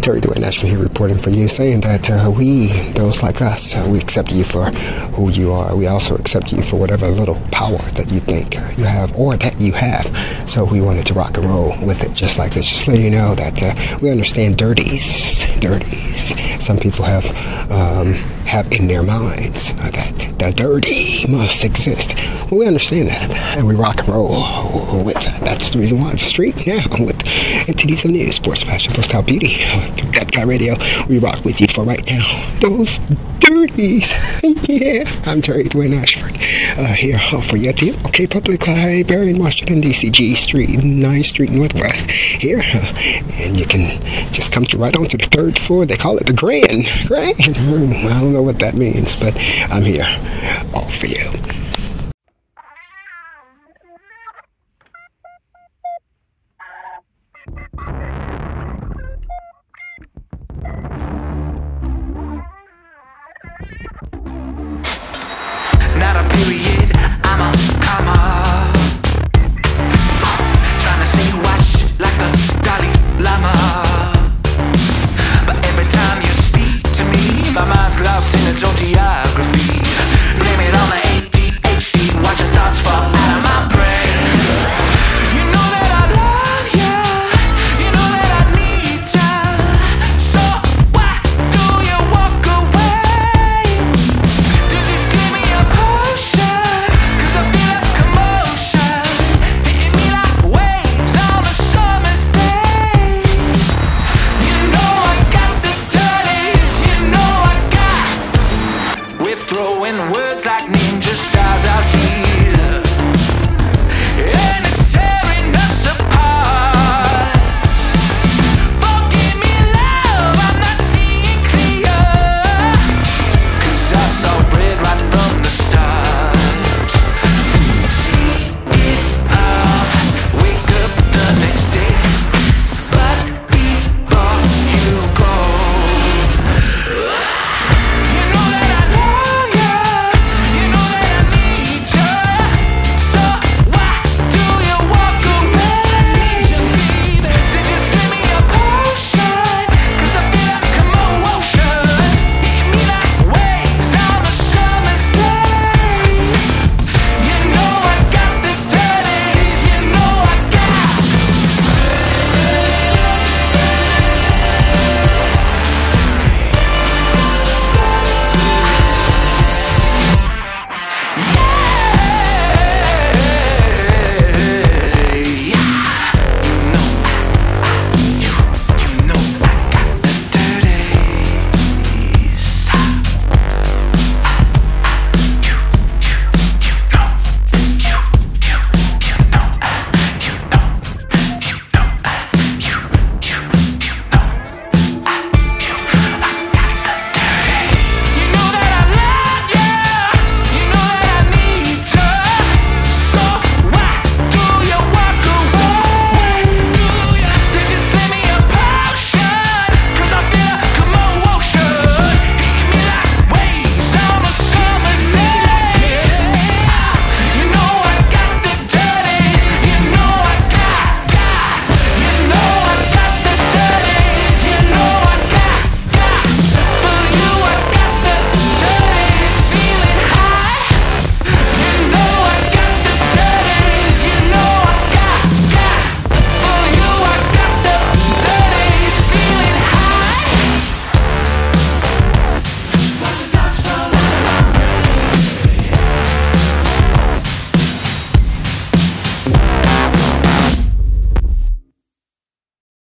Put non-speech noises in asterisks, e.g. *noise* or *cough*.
Terry Dwayne Ashford here reporting for you, saying that uh, we, those like us, uh, we accept you for who you are. We also accept you for whatever little power that you think you have or that you have. So we wanted to rock and roll with it just like this. Just letting you know that uh, we understand dirties, dirties. Some people have um, have in their minds uh, that the dirty must exist. Well, we understand that, and we rock and roll with that. That's the reason why it's street now with NTD News, Sports Fashion Full Style Beauty, DatguyRadio. We rock with you for right now. Those dirties. *laughs* yeah, I'm Terry Dwayne Ashford uh, here uh, for your team. Okay, Public Library in Washington, D.C. G Street, 9th Street Northwest here. Uh, and you can just come to right on to the third floor. They call it the Grand. Grand. I don't know what that means, but I'm here all for you. don't you? birds like ninja stars out here.